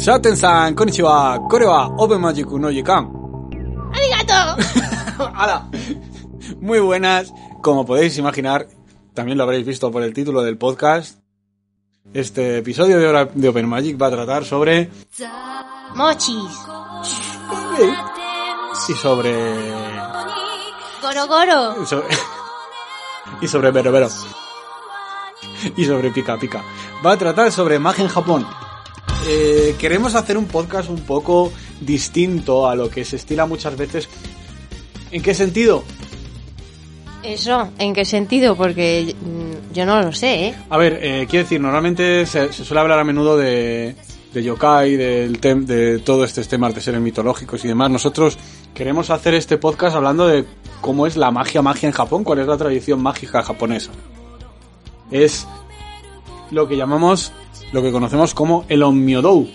Shaten-san, konnichiwa, Open Magic no Yekan. ¡Hala! Muy buenas, como podéis imaginar, también lo habréis visto por el título del podcast. Este episodio de, Open Magic va a tratar sobre. Mochis. Y sobre. Gorogoro. sobre- y sobre Vero Vero. Y sobre Pica Pica. Va a tratar sobre magia en Japón. Eh, queremos hacer un podcast un poco distinto a lo que se estila muchas veces. ¿En qué sentido? Eso, ¿en qué sentido? Porque mm, yo no lo sé, ¿eh? A ver, eh, quiero decir, normalmente se, se suele hablar a menudo de, de yokai, del tem- de todos estos temas de seres mitológicos y demás. Nosotros queremos hacer este podcast hablando de cómo es la magia magia en Japón, cuál es la tradición mágica japonesa. Es lo que llamamos, lo que conocemos como el Onmyodou,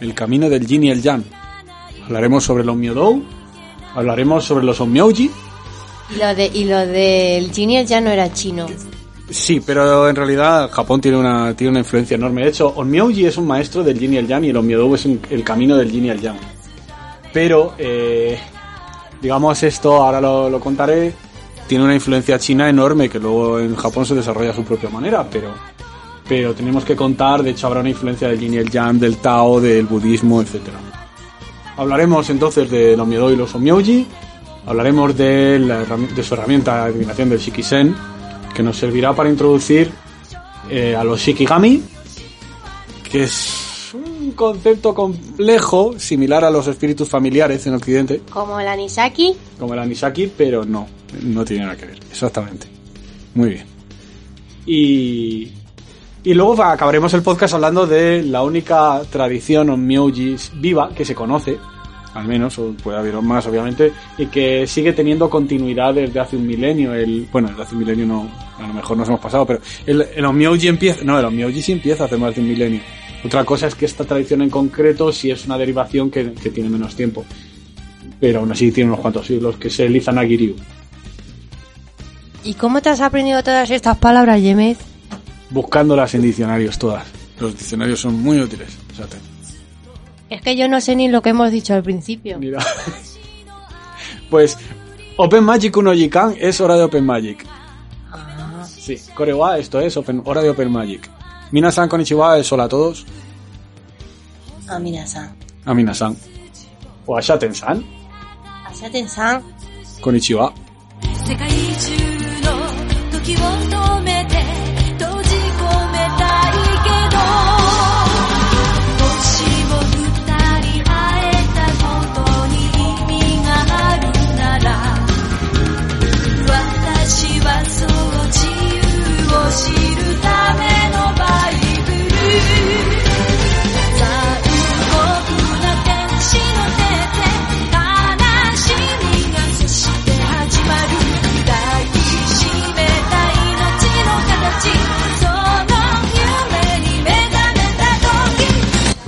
el camino del yin y el yang. Hablaremos sobre el Onmyodou, hablaremos sobre los Onmyouji, Y lo, de, y lo del genial ya no era chino. Sí, pero en realidad Japón tiene una, tiene una influencia enorme. De hecho, Onmyouji es un maestro del yin y el yang y el Onmyodou es un- el camino del yin y el yang. Pero, eh, digamos esto, ahora lo, lo contaré, tiene una influencia china enorme que luego en Japón se desarrolla a su propia manera, pero, pero tenemos que contar, de hecho habrá una influencia del yin y el yang, del Tao, del budismo, etcétera. Hablaremos entonces de los Miedo y los Onmyouji, hablaremos de, la de su herramienta de adivinación del Shikisen, que nos servirá para introducir eh, a los Shikigami, que es un concepto complejo, similar a los espíritus familiares en Occidente, Como el Anisaki. como el Anisaki, pero no, no tiene nada que ver, exactamente. Muy bien. Y, y luego acabaremos el podcast hablando de la única tradición onmyouji viva que se conoce, al menos, o puede haber más obviamente, y que sigue teniendo continuidad desde hace un milenio. El, bueno, desde hace un milenio no, a lo mejor nos hemos pasado, pero el, el empieza, no, el onmyouji sí empieza hace más de un milenio. Otra cosa es que esta tradición en concreto sí es una derivación que, que tiene menos tiempo. Pero aún así tiene unos cuantos siglos, que es el Izanagi-ryu. ¿Y cómo te has aprendido todas estas palabras, Yemez? Buscándolas en diccionarios todas. Los diccionarios son muy útiles. fíjate. Es que yo no sé ni lo que hemos dicho al principio. Mira. Pues Open Magic Uno Jikan es hora de Open Magic. Ah, Sí, Korewa, esto es open, hora de Open Magic. Minasan Konnichiwa es hola a todos. ah, mira-san. A Minasan. O a Shaten-san. Asaten-san. Konnichiwa. 世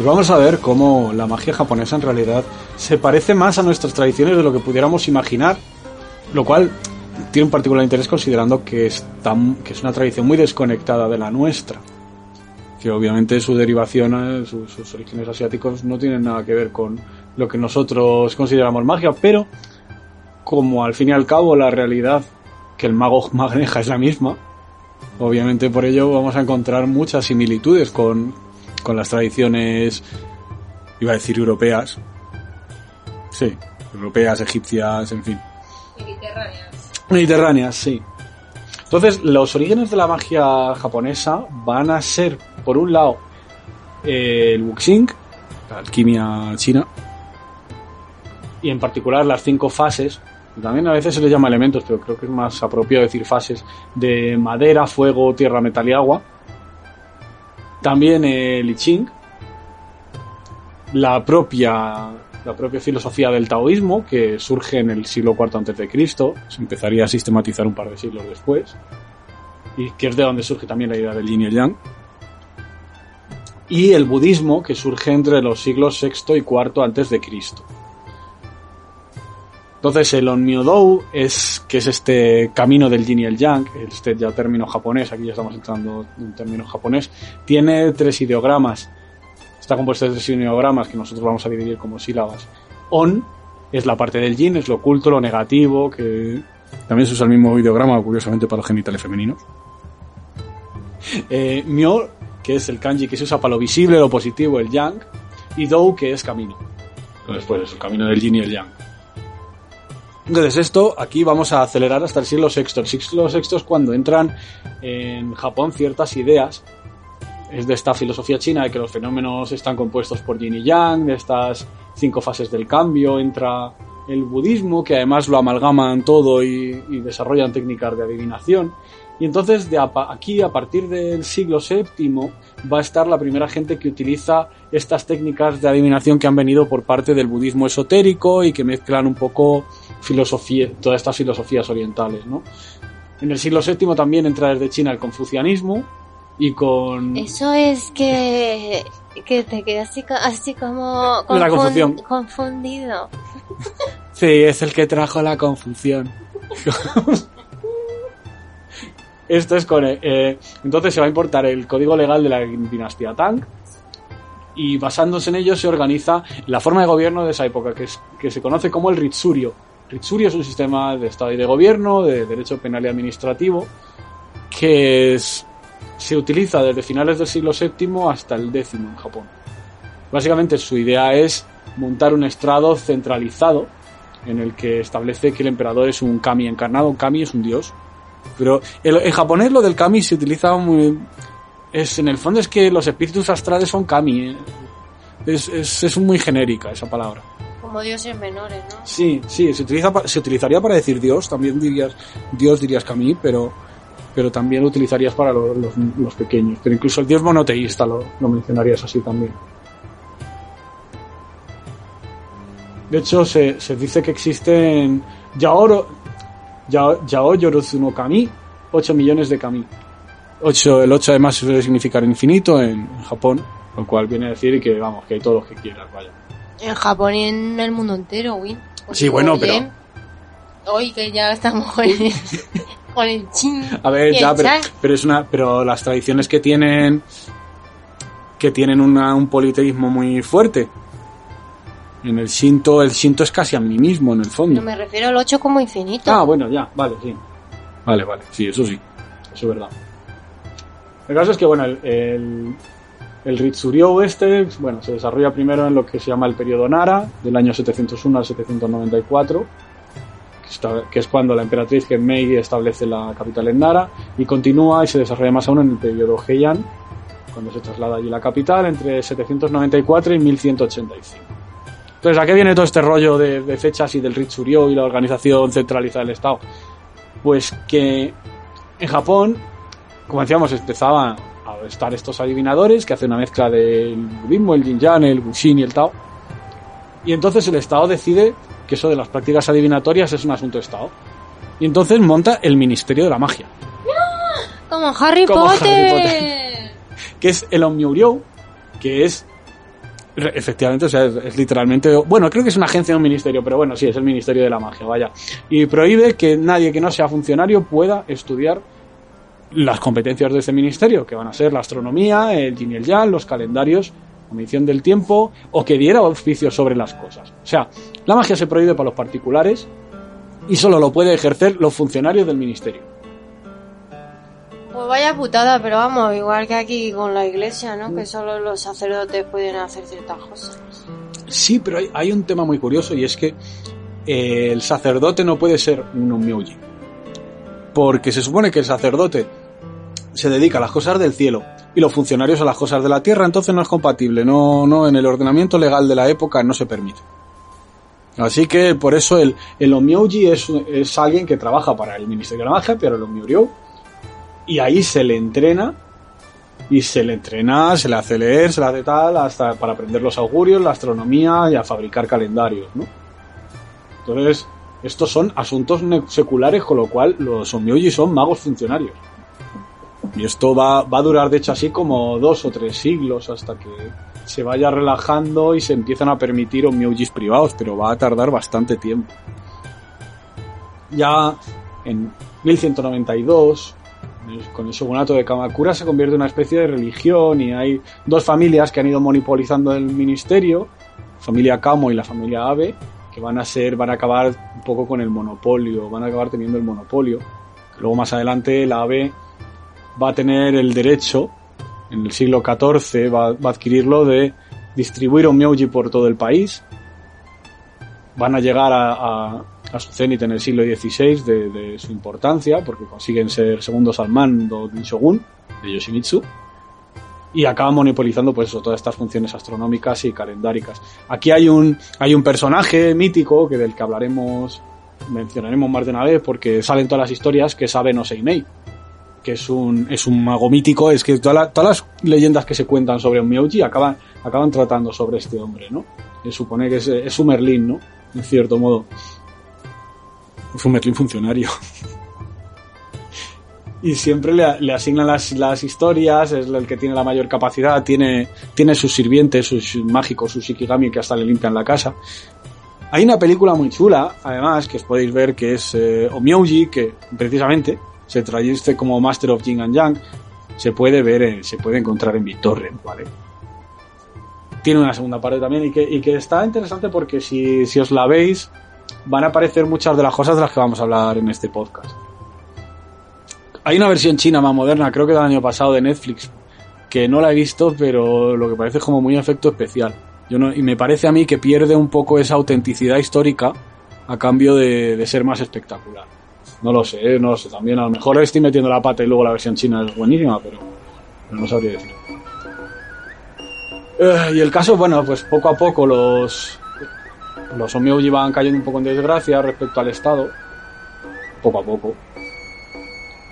Pues vamos a ver cómo la magia japonesa en realidad se parece más a nuestras tradiciones de lo que pudiéramos imaginar, lo cual tiene un particular interés considerando que es, que es una tradición muy desconectada de la nuestra. Que obviamente su derivación, eh, su- sus orígenes asiáticos no tienen nada que ver con lo que nosotros consideramos magia, pero como al fin y al cabo la realidad que el mago maneja es la misma, obviamente por ello vamos a encontrar muchas similitudes con, con las tradiciones, iba a decir europeas, sí, europeas, egipcias, en fin. Mediterráneas, sí. Entonces, los orígenes de la magia japonesa van a ser, por un lado, el Wuxing, la alquimia china, y en particular las cinco fases, también a veces se les llama elementos, pero creo que es más apropiado decir fases, de madera, fuego, tierra, metal y agua. También el I Ching, la propia la propia filosofía del taoísmo que surge en el siglo IV Cristo, se empezaría a sistematizar un par de siglos después y que es de donde surge también la idea del yin y el yang. Y el budismo que surge entre los siglos VI y IV Cristo. Entonces el Onmyo-dou es que es este camino del yin y el yang, este ya término japonés, aquí ya estamos entrando en término japonés, tiene tres ideogramas. Está compuesto de tres ideogramas que nosotros vamos a dividir como sílabas. On es la parte del yin, es lo oculto, lo negativo, que también se usa el mismo ideograma, curiosamente, para los genitales femeninos. Eh, myo, que es el kanji que se usa para lo visible, lo positivo, el yang. Y dou, que es camino. Entonces, pues es el camino del yin y el yang. Entonces esto aquí vamos a acelerar hasta el siglo VI. El siglo VI es cuando entran en Japón ciertas ideas. Es de esta filosofía china de que los fenómenos están compuestos por yin y yang, de estas cinco fases del cambio. Entra el budismo, que además lo amalgaman todo y, y desarrollan técnicas de adivinación. Y entonces de aquí, a partir del siglo VII, va a estar la primera gente que utiliza estas técnicas de adivinación que han venido por parte del budismo esotérico y que mezclan un poco filosofía, todas estas filosofías orientales, ¿no? En el siglo VII también entra desde China el confucianismo y con... Eso es que, que te quedas así, así como confundido. Sí, es el que trajo la confusión. Esto es con... eh, entonces se va a importar el código legal de la dinastía Tang y basándose en ello se organiza la forma de gobierno de esa época, que, es, que se conoce como el Ritsurio. Ritsurio es un sistema de Estado y de gobierno, de derecho penal y administrativo, que es- se utiliza desde finales del siglo VII hasta el X en Japón. Básicamente su idea es montar un estrado centralizado en el que establece que el emperador es un kami encarnado, un kami es un dios. Pero el- en japonés lo del kami se utiliza muy... Es, en el fondo es que los espíritus astrales son kami. ¿eh? Es, es, es muy genérica esa palabra. Como dioses menores, ¿no? Sí, sí, se, utiliza, se utilizaría para decir Dios, también dirías Dios dirías Kami, pero, pero también lo utilizarías para lo- los, los pequeños. Pero incluso el Dios monoteísta lo, lo mencionarías así también. De hecho, se, se dice que existen Yaoro, Yao, Yao Yorotsu no Kami, 8 millones de Kami. 8, el 8 además suele significar infinito en Japón, lo cual viene a decir que, vamos, que hay todos los que quieras, vaya. En Japón y en el mundo entero, Win. Sí, bueno, pero- Hoy que ya estamos con el, con el chin. A ver, ya, pero, pero es una, pero las tradiciones que tienen, que tienen una- un politeísmo muy fuerte. En el Shinto, el Shinto es casi a mí mismo en el fondo. No me refiero al 8 como infinito. Ah, bueno, ya, vale, sí. Vale, vale, sí, eso sí. Eso es verdad. El caso es que, bueno, el, el, el Ritsuryo este, bueno, se desarrolla primero en lo que se llama el periodo Nara, del año 701 al 794, que, está- que es cuando la emperatriz Genmei establece la capital en Nara, y continúa y se desarrolla más aún en el periodo Heian, cuando se traslada allí la capital, entre 794 y 1185. Entonces, ¿a qué viene todo este rollo de, de fechas y del Ritsuryo y la organización centralizada del Estado? Pues que en Japón, como decíamos, empezaban a estar estos adivinadores que hacen una mezcla del budismo, el yin-yang, el bushin y el tao. Y entonces el Estado decide que eso de las prácticas adivinatorias es un asunto de Estado. Y entonces monta el Ministerio de la Magia, Como Harry Como Harry Potter. Potter. que es el Onmyo que es efectivamente, o sea, es, literalmente, bueno, creo que es una agencia o un ministerio, pero bueno, sí, es el Ministerio de la Magia, vaya. Y prohíbe que nadie que no sea funcionario pueda estudiar las competencias de ese ministerio, que van a ser la astronomía, el yin y el yang, los calendarios, la medición del tiempo, o que diera auspicios sobre las cosas. O sea, la magia se prohíbe para los particulares y solo lo puede ejercer los funcionarios del ministerio. Pues vaya putada, pero vamos, igual que aquí con la iglesia, ¿no? Que solo los sacerdotes pueden hacer ciertas cosas. Sí, pero hay, un tema muy curioso y es que eh, el sacerdote no puede ser un onmyoji. Porque se supone que el sacerdote se dedica a las cosas del cielo y los funcionarios a las cosas de la tierra, entonces no es compatible, no, no, en el ordenamiento legal de la época no se permite. Así que por eso el, el onmyoji es, es alguien que trabaja para el Ministerio de la Magia, pero el onmyoryo, y ahí se le entrena y se le entrena, se le hace leer, se le hace tal, hasta para aprender los augurios, la astronomía y a fabricar calendarios, ¿no? Entonces, estos son asuntos seculares, con lo cual los Onmyoji son magos funcionarios. Y esto va, va a durar, de hecho, así como dos o tres siglos hasta que se vaya relajando y se empiezan a permitir Onmyojis privados, pero va a tardar bastante tiempo. Ya en 1192, con el shogunato de Kamakura se convierte en una especie de religión y hay dos familias que han ido monopolizando el ministerio, familia Kamo y la familia Abe, que van a ser, van a acabar un poco con el monopolio, van a acabar teniendo el monopolio. Luego más adelante la Abe va a tener el derecho, en el siglo XIV, va, a adquirirlo de distribuir Onmyoji por todo el país. Van a llegar a- a su cenit en el siglo XVI de, de su importancia, porque consiguen ser segundos al mando del shogun, de Yoshimitsu, y acaban monopolizando pues eso, todas estas funciones astronómicas y calendáricas. Aquí hay un, hay un personaje mítico que del que hablaremos, mencionaremos más de una vez, porque salen todas las historias, que es Abe no Seimei, que es un, es un mago mítico, es que toda todas las leyendas que se cuentan sobre un Myoji acaban, acaban tratando sobre este hombre, ¿no? Se supone que es, es un Merlín, ¿no? En cierto modo. Un Merlín funcionario. y siempre le, le asignan las, las historias, es el que tiene la mayor capacidad, tiene, tiene sus sirvientes, sus mágicos, sus Shikigami que hasta le limpian la casa. Hay una película muy chula, además, que os podéis ver, que es eh, que precisamente se traduce como Master of Yin and Yang, se puede ver, en- se puede encontrar en BitTorrent, ¿vale? Tiene una segunda parte también y que, y que está interesante porque si, si os la veis, van a aparecer muchas de las cosas de las que vamos a hablar en este podcast. Hay una versión china más moderna, creo que del año pasado de Netflix, que no la he visto, pero lo que parece es como muy efecto especial. Yo no, y me parece a mí que pierde un poco esa autenticidad histórica a cambio de, ser más espectacular. No lo sé, no lo sé. También a lo mejor estoy metiendo la pata y luego la versión china es buenísima, pero, pero no sabría decir. Eh, y el caso, bueno, pues poco a poco los, los Omyouji van cayendo un poco en desgracia respecto al Estado. Poco a poco.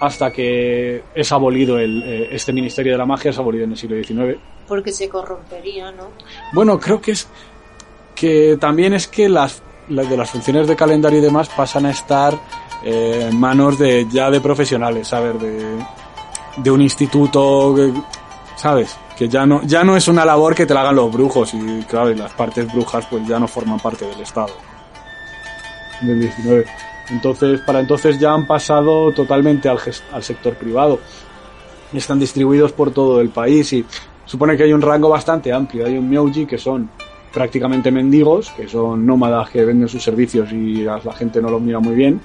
Hasta que es abolido el, eh, este Ministerio de la Magia, es abolido en el siglo XIX. Porque se corrompería, ¿no? Bueno, creo que es que también es que las, las de las funciones de calendario y demás pasan a estar eh, en manos de ya de profesionales, ¿sabes? De, de un instituto, que- ¿sabes? Que ya no ya no es una labor que te la hagan los brujos y claro, y las partes brujas pues ya no forman parte del Estado. Del 19. Entonces, para entonces ya han pasado totalmente al, sector privado. Están distribuidos por todo el país y supone que hay un rango bastante amplio. Hay un Myoji que son prácticamente mendigos, que son nómadas que venden sus servicios y la gente no los mira muy bien.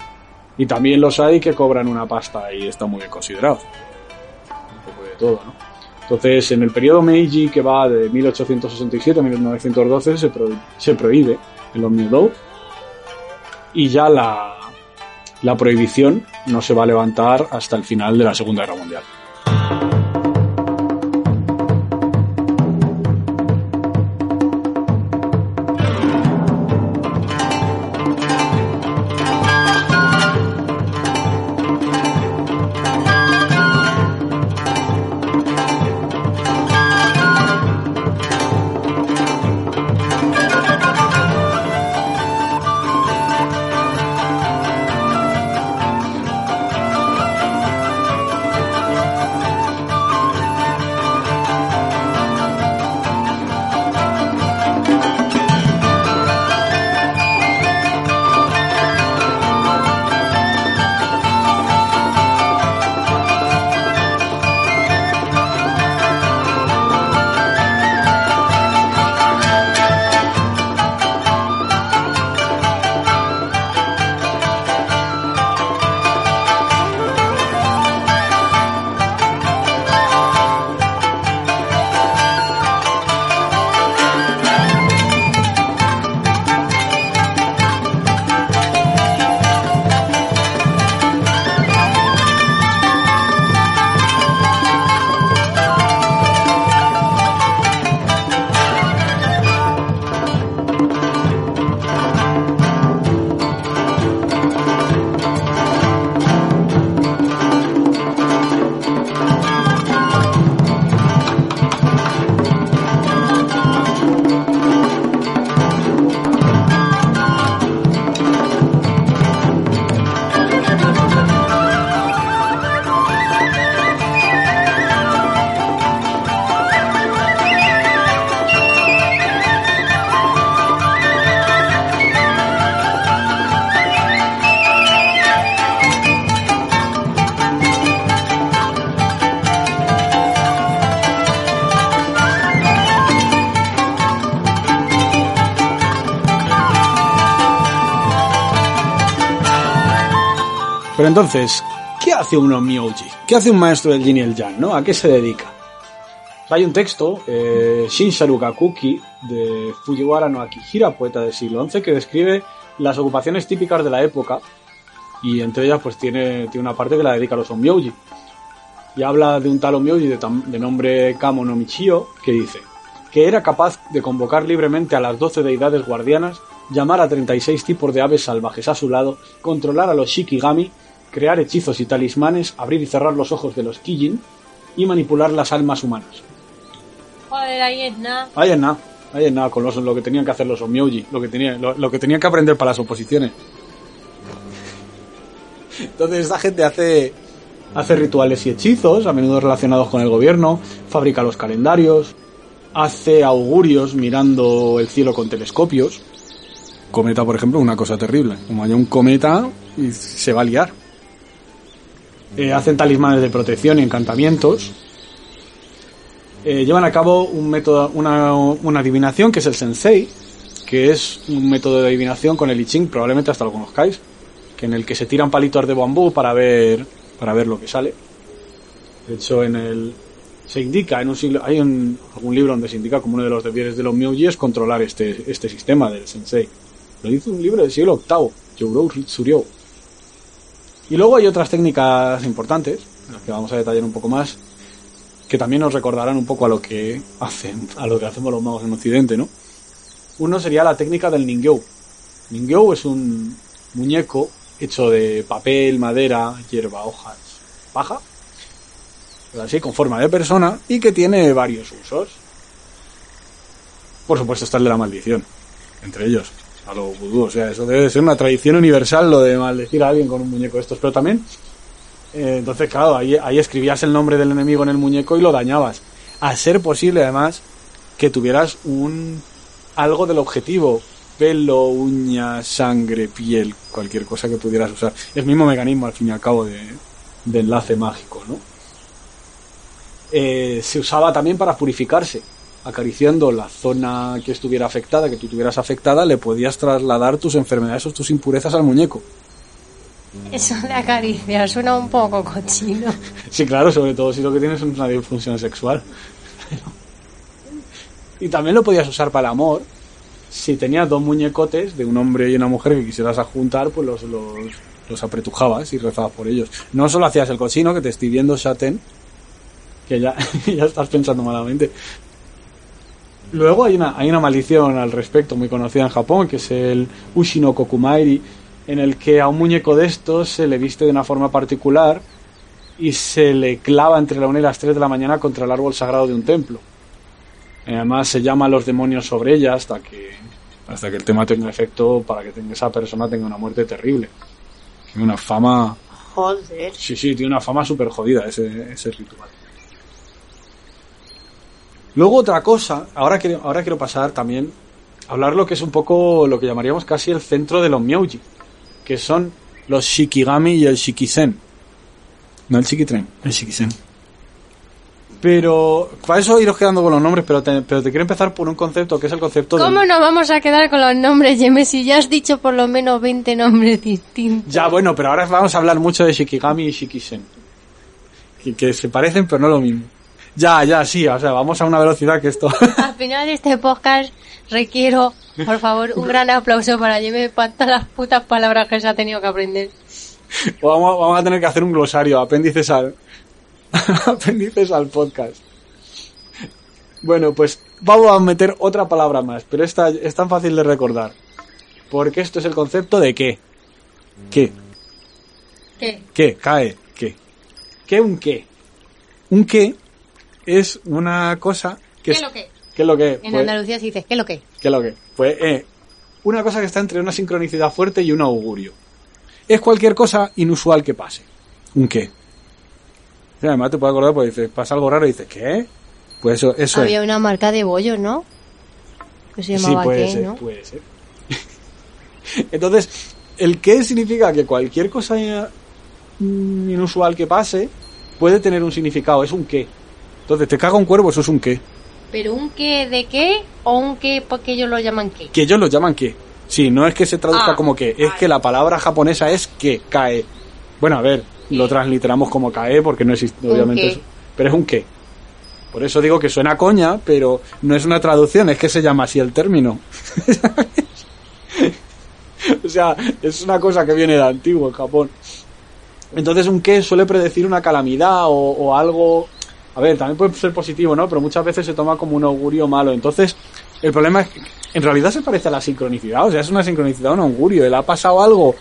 Y también los hay que cobran una pasta y están muy bien considerados. Un poco de todo, ¿no? Entonces, en el periodo Meiji, que va de 1867 a 1912, se, pro- se prohíbe el Omnidou. Y ya la prohibición no se va a levantar hasta el final de la Segunda Guerra Mundial. Pero entonces, ¿qué hace uno Myoji? ¿Qué hace un maestro del Yin y el Yang, no? ¿A qué se dedica? Hay un texto, eh, Shinsharu Gakuki, de Fujiwara no Akihira, poeta del siglo XI, que describe las ocupaciones típicas de la época y entre ellas pues tiene, tiene una parte que la dedica a los onmyoji. Y habla de un tal onmyoji de, de nombre Kamo no Michio que dice que era capaz de convocar libremente a las 12 deidades guardianas, llamar a 36 tipos de aves salvajes a su lado, controlar a los shikigami, crear hechizos y talismanes, abrir y cerrar los ojos de los kijin y manipular las almas humanas. Joder, ahí es nada. Ahí es nada, ahí es nada con los- lo que tenían que hacer los onmyoji, lo que, tenía, lo, lo que tenían que aprender para las oposiciones. Entonces esta gente hace, hace rituales y hechizos, a menudo relacionados con el gobierno, fabrica los calendarios, hace augurios mirando el cielo con telescopios. Cometa, por ejemplo, una cosa terrible. Como haya un cometa y se va a liar. Eh, hacen talismanes de protección y encantamientos. Eh, llevan a cabo un método, una, una adivinación que es el Sensei, que es un método de adivinación con el I Ching, probablemente hasta lo conozcáis, que en el que se tiran palitos de bambú para ver, para ver lo que sale. De hecho, en el se indica en un hay un, algún libro donde se indica como uno de los deberes de los Myoji es controlar este, este sistema del Sensei. Lo dice un libro del siglo VIII, Yourou Ritsuryo. Y luego hay otras técnicas importantes, las que vamos a detallar un poco más, que también nos recordarán un poco a lo que hacen, a lo que hacemos los magos en Occidente, ¿no? Uno sería la técnica del Ningyou. Ningyou es un muñeco hecho de papel, madera, hierba, hojas, paja, así con forma de persona y que tiene varios usos. Por supuesto está el de la maldición, entre ellos, a lo vudú, o sea, eso debe ser una tradición universal lo de maldecir a alguien con un muñeco de estos, pero también eh, entonces, claro, ahí, ahí escribías el nombre del enemigo en el muñeco y lo dañabas. A ser posible, además, que tuvieras un algo del objetivo. Pelo, uña, sangre, piel, cualquier cosa que pudieras usar. Es el mismo mecanismo, al fin y al cabo, de, de enlace mágico, ¿no? Eh, se usaba también para purificarse. Acariciando la zona que estuviera afectada, que tú tuvieras afectada, le podías trasladar tus enfermedades o tus impurezas al muñeco. Eso de acariciar suena un poco cochino. Sí, claro, sobre todo si lo que tienes es una disfunción sexual. y también lo podías usar para el amor. Si tenías dos muñecotes de un hombre y una mujer que quisieras juntar, pues los, los, los apretujabas y rezabas por ellos. No solo hacías el cochino, que te estoy viendo, Shaten, que ya, ya estás pensando malamente. Luego hay una, hay una maldición al respecto muy conocida en Japón, que es el Ushino Kokumairi, en el que a un muñeco de estos se le viste de una forma particular y se le clava entre la 1 y las 3 de la mañana contra el árbol sagrado de un templo. Además se llama a los demonios sobre ella hasta que hasta que el tema tenga efecto para que tenga- esa persona tenga una muerte terrible. Tiene una fama, Joder. sí, sí, tiene una fama súper jodida ese, ese ritual. Luego otra cosa, ahora quiero, ahora quiero pasar también a hablar lo que es un poco lo que llamaríamos casi el centro de los Myoji, que son los Shikigami y el Shikizen. No el Shikitren, el Shikizen. Pero para eso iros quedando con los nombres, pero te, pero te quiero empezar por un concepto que es el concepto ¿Cómo del... nos vamos a quedar con los nombres, James? Si ya has dicho por lo menos 20 nombres distintos. Ya, bueno, pero ahora vamos a hablar mucho de Shikigami y Shikisen. Que, que se parecen, pero no lo mismo. Ya, ya, sí, o sea, vamos a una velocidad que esto... Al final de este podcast requiero, por favor, un gran aplauso para James para todas las putas palabras que se ha tenido que aprender. vamos, vamos a tener que hacer un glosario, apéndices al... apéndices al podcast. Bueno, pues vamos a meter otra palabra más, pero esta es tan fácil de recordar. Porque esto es el concepto de qué. ¿Qué? ¿Qué? ¿Qué? Cae. ¿Qué? ¿Qué un qué? Un qué es una cosa que ¿Qué es... lo que? ¿Qué es lo que? En Pues- Andalucía se dice, ¿qué lo que? ¿Qué es lo que? Pues eh, una cosa que está entre una sincronicidad fuerte y un augurio. Es cualquier cosa inusual que pase. ¿Un qué? Y además te puedes acordar porque dices, pasa algo raro y dices, ¿qué? Pues eso, eso Había es. una marca de bollos, ¿no? Que se Sí, llamaba puede qué, ser, ¿no? puede ser. Entonces, el qué significa que cualquier cosa mm, inusual que pase puede tener un significado, es un qué. Entonces, te caga un cuervo, eso es un qué. ¿Pero un qué de qué o un qué porque ellos lo llaman qué? Que ellos lo llaman qué. Sí, no es que se traduzca Ah, como que, es vale. que la palabra japonesa es que cae. Bueno, a ver, lo transliteramos como cae porque no existe, obviamente. eso. Pero es un qué. Por eso digo que suena coña, pero no es una traducción, es que se llama así el término. o sea, es una cosa que viene de antiguo en Japón. Entonces un qué suele predecir una calamidad o, o algo... A ver, también puede ser positivo, ¿no? Pero muchas veces se toma como un augurio malo. Entonces, el problema es que en realidad se parece a la sincronicidad. O sea, es una sincronicidad, un augurio. Él ha pasado algo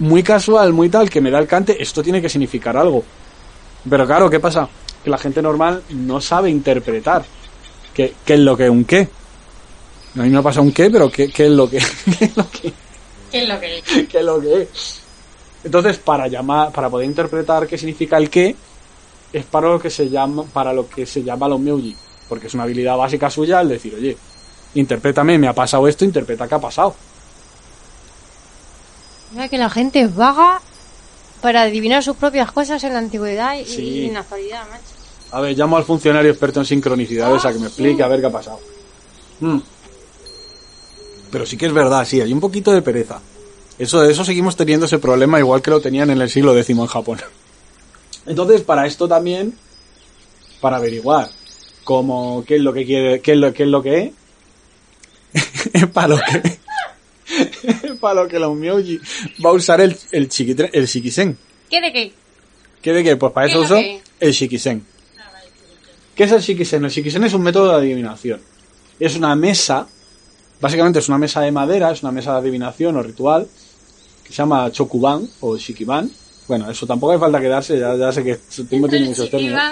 muy casual, muy tal, que me da el cante. Esto tiene que significar algo. Pero claro, ¿qué pasa? Que la gente normal no sabe interpretar qué, qué es lo que es un qué. A mí me ha pasado un qué, pero ¿qué, qué es lo que qué es lo que ¿Qué es lo que qué es lo que es? Entonces, para llamar, para poder interpretar qué significa el qué, es para lo que se llama, para lo que se llama los meuji, porque es una habilidad básica suya el decir, oye, interprétame, me ha pasado esto, interpreta qué ha pasado. Mira que la gente es vaga para adivinar sus propias cosas en la antigüedad y, Sí. en la actualidad, macho. A ver, llamo al funcionario experto en sincronicidades a que me explique a ver qué ha pasado. Mm. Pero sí que es verdad, sí, hay un poquito de pereza. Eso, eso seguimos teniendo ese problema igual que lo tenían en el siglo X en Japón. Entonces, para esto también, para averiguar cómo, qué es lo que quiere, qué es lo, qué es lo que es, para lo que, para lo que los Myoji va a usar el, el, chiquitre- el Shikisen. ¿Qué de qué? ¿Qué de qué? Pues para ¿Qué eso uso que? el Shikisen. ¿Qué es el Shikisen? El Shikisen es un método de adivinación. Es una mesa, básicamente es una mesa de madera, es una mesa de adivinación o ritual, que se llama Chokuban o Shikiban. Bueno, eso tampoco hace falta quedarse, ya, ya sé que tiene el muchos términos.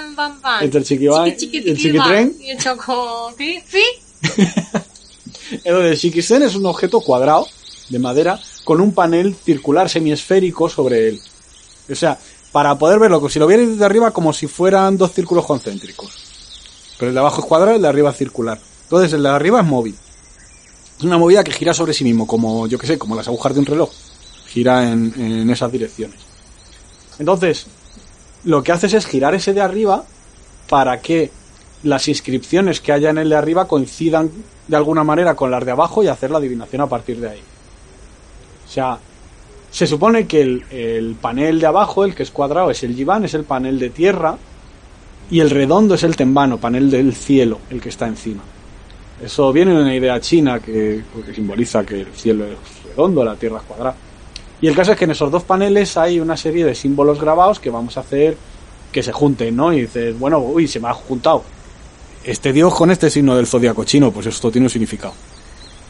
Entre el chiquibán Chiqui, el chiquitren. Y el choco... ¿Qué? ¿Sí? El Shikisen es un objeto cuadrado de madera con un panel circular semiesférico sobre él. O sea, para poder verlo, si lo vierais desde arriba, como si fueran dos círculos concéntricos. Pero el de abajo es cuadrado y el de arriba es circular. Entonces el de arriba es móvil. Es una movida que gira sobre sí mismo, como, yo que sé, como las agujas de un reloj. Gira en, en esas direcciones. Entonces, lo que haces es girar ese de arriba para que las inscripciones que haya en el de arriba coincidan de alguna manera con las de abajo y hacer la adivinación a partir de ahí. O sea, se supone que el, el panel de abajo, el que es cuadrado, es el Yiban, es el panel de tierra, y el redondo es el tembano, panel del cielo, el que está encima. Eso viene de una idea china que, que simboliza que el cielo es redondo, la tierra es cuadrada. Y el caso es que en esos dos paneles hay una serie de símbolos grabados que vamos a hacer que se junten, ¿no? Y dices, bueno, uy, se me ha juntado este dios con este signo del zodiaco chino, pues esto tiene un significado.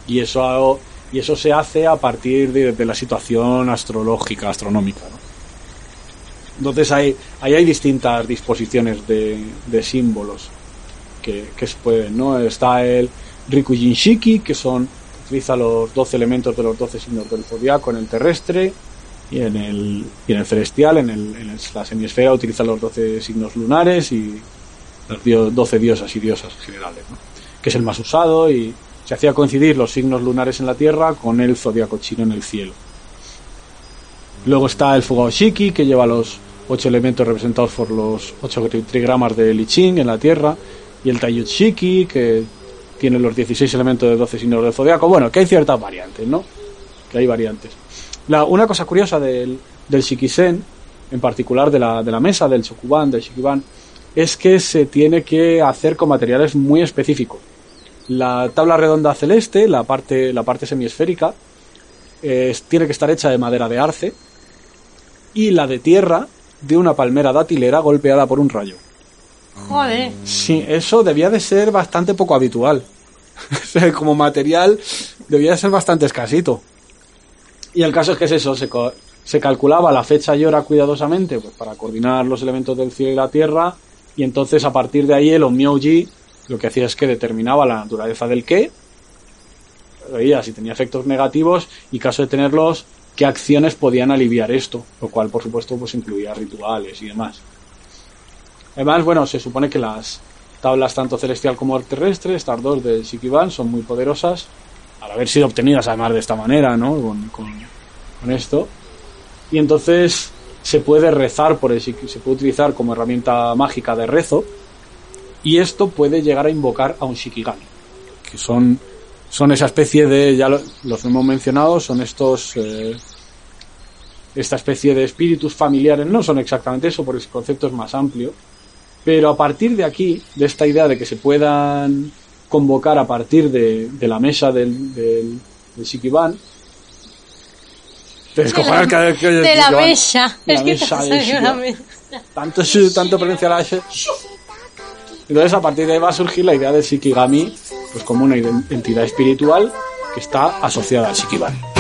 Y eso, y eso se hace a partir de, la situación astrológica, astronómica, ¿no? Entonces hay, ahí hay distintas disposiciones de, de símbolos que, que se pueden, ¿no? Está el Rikujin Shiki, que son, utiliza los 12 elementos de los 12 signos del zodiaco en el terrestre, y en el, y en el celestial, en, el, en la semiesfera, utiliza los 12 signos lunares y los dio- 12 diosas y diosas generales, ¿no? que es el más usado y se hacía coincidir los signos lunares en la Tierra con el zodiaco chino en el cielo. Luego está el Fugao Shiki, que lleva los ocho elementos representados por los ocho trigramas de Li Ching en la Tierra, y el Taiyut Shiki, que tiene los 16 elementos de 12 signos del zodiaco. Bueno, que hay ciertas variantes, ¿no? Que hay variantes. La, una cosa curiosa del, del Shikisen, en particular de la, de la mesa, del Chokuban, del Shikiban, es que se tiene que hacer con materiales muy específicos. La tabla redonda celeste, la parte, la parte semiesférica, tiene que estar hecha de madera de arce y la de tierra de una palmera datilera golpeada por un rayo. Joder. Sí, eso debía de ser bastante poco habitual. Como material debía de ser bastante escasito. Y el caso es que es eso, se, se calculaba la fecha y hora cuidadosamente pues, para coordinar los elementos del cielo y la tierra y entonces a partir de ahí el Onmyoji lo que hacía es que determinaba la naturaleza del qué, veía si tenía efectos negativos y caso de tenerlos, qué acciones podían aliviar esto, lo cual por supuesto pues incluía rituales y demás. Además, bueno, se supone que las tablas tanto celestial como terrestre, estas dos del Shikiban, son muy poderosas al haber sido obtenidas además de esta manera, ¿no? Con, esto. Y entonces se puede rezar por el Shiki- se puede utilizar como herramienta mágica de rezo. Y esto puede llegar a invocar a un Shikigami, que son, son esa especie de, ya lo- los hemos mencionado, son estos eh, esta especie de espíritus familiares no son exactamente eso, porque el concepto es más amplio. Pero a partir de aquí, de esta idea de que se puedan convocar a partir de, de la mesa del, del, del Shikiban, te descojonas cada vez que De la mesa. Es que mesa mesa. Tanto, su- tanto pronuncia la. Entonces, a partir de ahí va a surgir la idea del Shikigami pues, como una entidad espiritual que está asociada al Shikiban.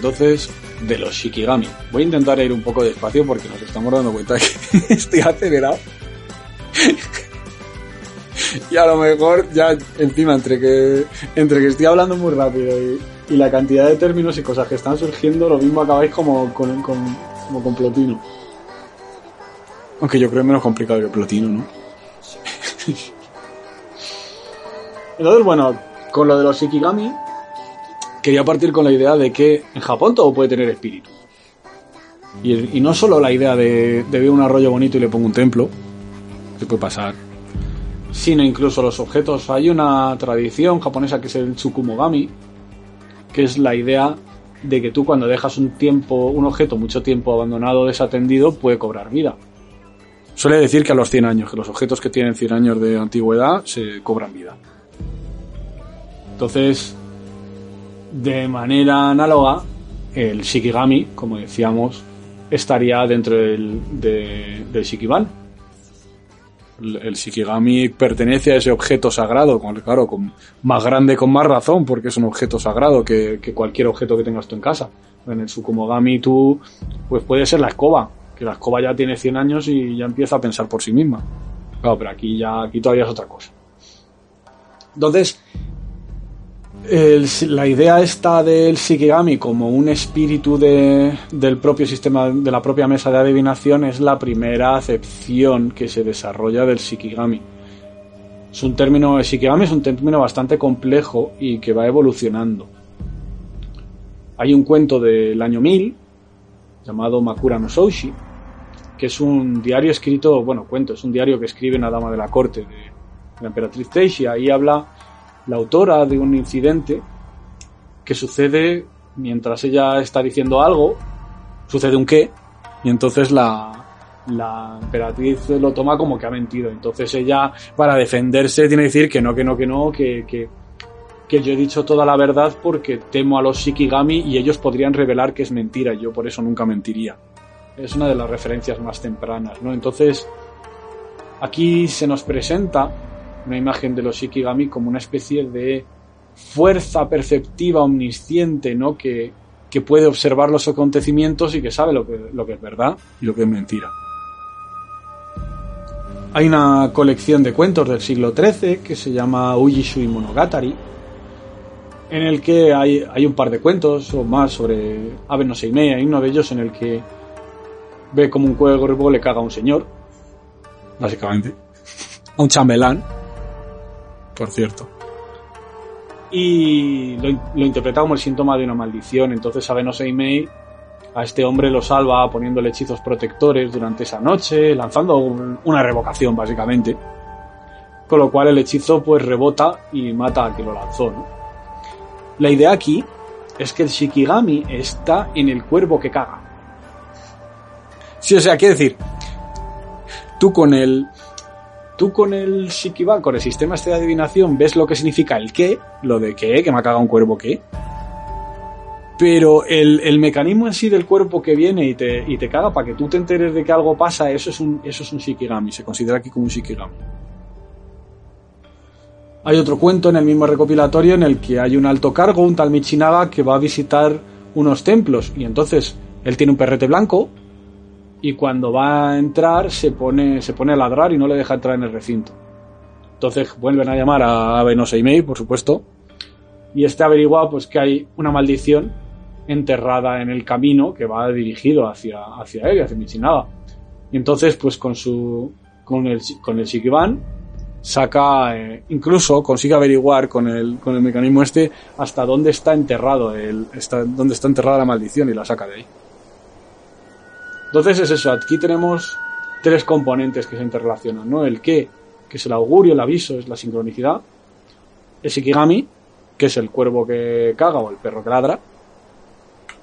Entonces de los Shikigami. Voy a intentar ir un poco despacio porque nos estamos dando cuenta que estoy acelerado. y a lo mejor ya encima entre que entre que estoy hablando muy rápido y, y la cantidad de términos y cosas que están surgiendo, lo mismo acabáis como con, como con Plotino. Aunque yo creo menos complicado que Plotino, ¿no? Entonces, bueno, con lo de los Shikigami, quería partir con la idea de que en Japón todo puede tener espíritu. Y, no solo la idea de, de ver un arroyo bonito y le pongo un templo, que puede pasar, sino incluso los objetos. Hay una tradición japonesa que es el Tsukumogami, que es la idea de que tú cuando dejas un tiempo, un objeto mucho tiempo abandonado, desatendido, puede cobrar vida. Suele decir que a los 100 años, que los objetos que tienen 100 años de antigüedad se cobran vida. Entonces, de manera análoga, el Shikigami, como decíamos, estaría dentro del, de- del Shikiban. El, Shikigami pertenece a ese objeto sagrado, claro, con, más grande con más razón, porque es un objeto sagrado que, cualquier objeto que tengas tú en casa. En el Sukumogami tú, pues puede ser la escoba, que la escoba ya tiene 100 años y ya empieza a pensar por sí misma. Claro, pero aquí ya, aquí todavía es otra cosa. Entonces, el- la idea esta del Shikigami como un espíritu de- del propio sistema, de la propia mesa de adivinación, es la primera acepción que se desarrolla del Shikigami. Es un término, el Shikigami es un término bastante complejo y que va evolucionando. Hay un cuento del año 1000 llamado Makura no Soushi, que es un diario escrito, bueno, cuento, es un diario que escribe una dama de la corte de la emperatriz Teishi. Ahí habla la autora de un incidente que sucede mientras ella está diciendo algo, sucede un qué, y entonces la, la emperatriz lo toma como que ha mentido. Entonces ella, para defenderse, tiene que decir que no, que no, que no, que, que, que yo he dicho toda la verdad porque temo a los Shikigami y ellos podrían revelar que es mentira, yo por eso nunca mentiría. Es una de las referencias más tempranas, ¿no? Entonces, aquí se nos presenta una imagen de los Shikigami como una especie de fuerza perceptiva omnisciente, ¿no? Que, que puede observar los acontecimientos y que sabe lo que, lo que es verdad y lo que es mentira. Hay una colección de cuentos del siglo XIII que se llama Ujishui Monogatari, en el que hay, hay un par de cuentos o más sobre Abe no Seimei. Hay uno de ellos en el que ve como un cuervo le caga a un señor, básicamente, a un chambelán, por cierto. Y lo, lo interpreta como el síntoma de una maldición. Entonces no Seimei a este hombre lo salva poniéndole hechizos protectores durante esa noche, lanzando un- una revocación, básicamente. Con lo cual el hechizo pues rebota y mata al que lo lanzó. La idea aquí es que el Shikigami está en el cuervo que caga. Sí, o sea, quiere decir, tú con el. Tú con el Shikiban, con el sistema este de adivinación, ves lo que significa el qué, lo de qué, que me ha cagado un cuervo qué. Pero el, el mecanismo en sí del cuerpo que viene y te, y te caga para que tú te enteres de que algo pasa, eso es un, eso es un Shikigami, se considera aquí como un Shikigami. Hay otro cuento en el mismo recopilatorio en el que hay un alto cargo, un tal Michinaga, que va a visitar unos templos y entonces él tiene un perrete blanco y cuando va a entrar se pone, se pone a ladrar y no le deja entrar en el recinto. Entonces vuelven a llamar a Abe no Seimei, por supuesto, y este averigua pues que hay una maldición enterrada en el camino que va dirigido hacia, hacia él, hacia Michinaga. Y entonces pues con su con el, con el Shikiban saca, eh, incluso consigue averiguar con el, con el mecanismo este hasta dónde está enterrado el, dónde está enterrada la maldición y la saca de ahí. Entonces es eso, aquí tenemos tres componentes que se interrelacionan, ¿no? El qué, que es el augurio, el aviso, es la sincronicidad. El Shikigami, que es el cuervo que caga o el perro que ladra,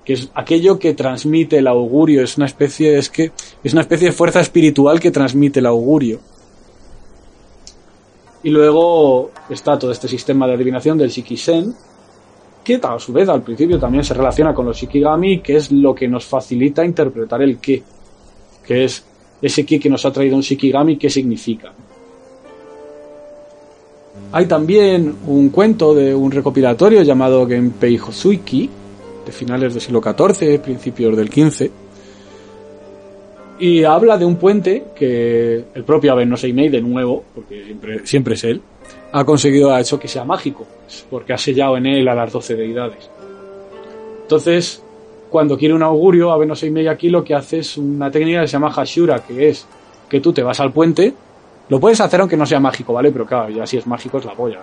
que es aquello que transmite el augurio, es una especie, es que, es una especie de fuerza espiritual que transmite el augurio. Y luego está todo este sistema de adivinación del Shikisen, que a su vez al principio también se relaciona con los Shikigami, que es lo que nos facilita interpretar el qué, que es ese qué que nos ha traído un Shikigami, qué significa. Hay también un cuento de un recopilatorio llamado Genpei Hosuiki, de finales del siglo XIV, principios del XV, y habla de un puente que el propio Aben no Seimei, de nuevo, porque siempre, siempre es él, ha conseguido, ha hecho que sea mágico, porque ha sellado en él a las doce deidades. Entonces, cuando quiere un augurio, Aben no Seimei aquí lo que hace es una técnica que se llama Hashura, que es que tú te vas al puente, lo puedes hacer aunque no sea mágico, ¿vale? Pero claro, ya si es mágico es la polla.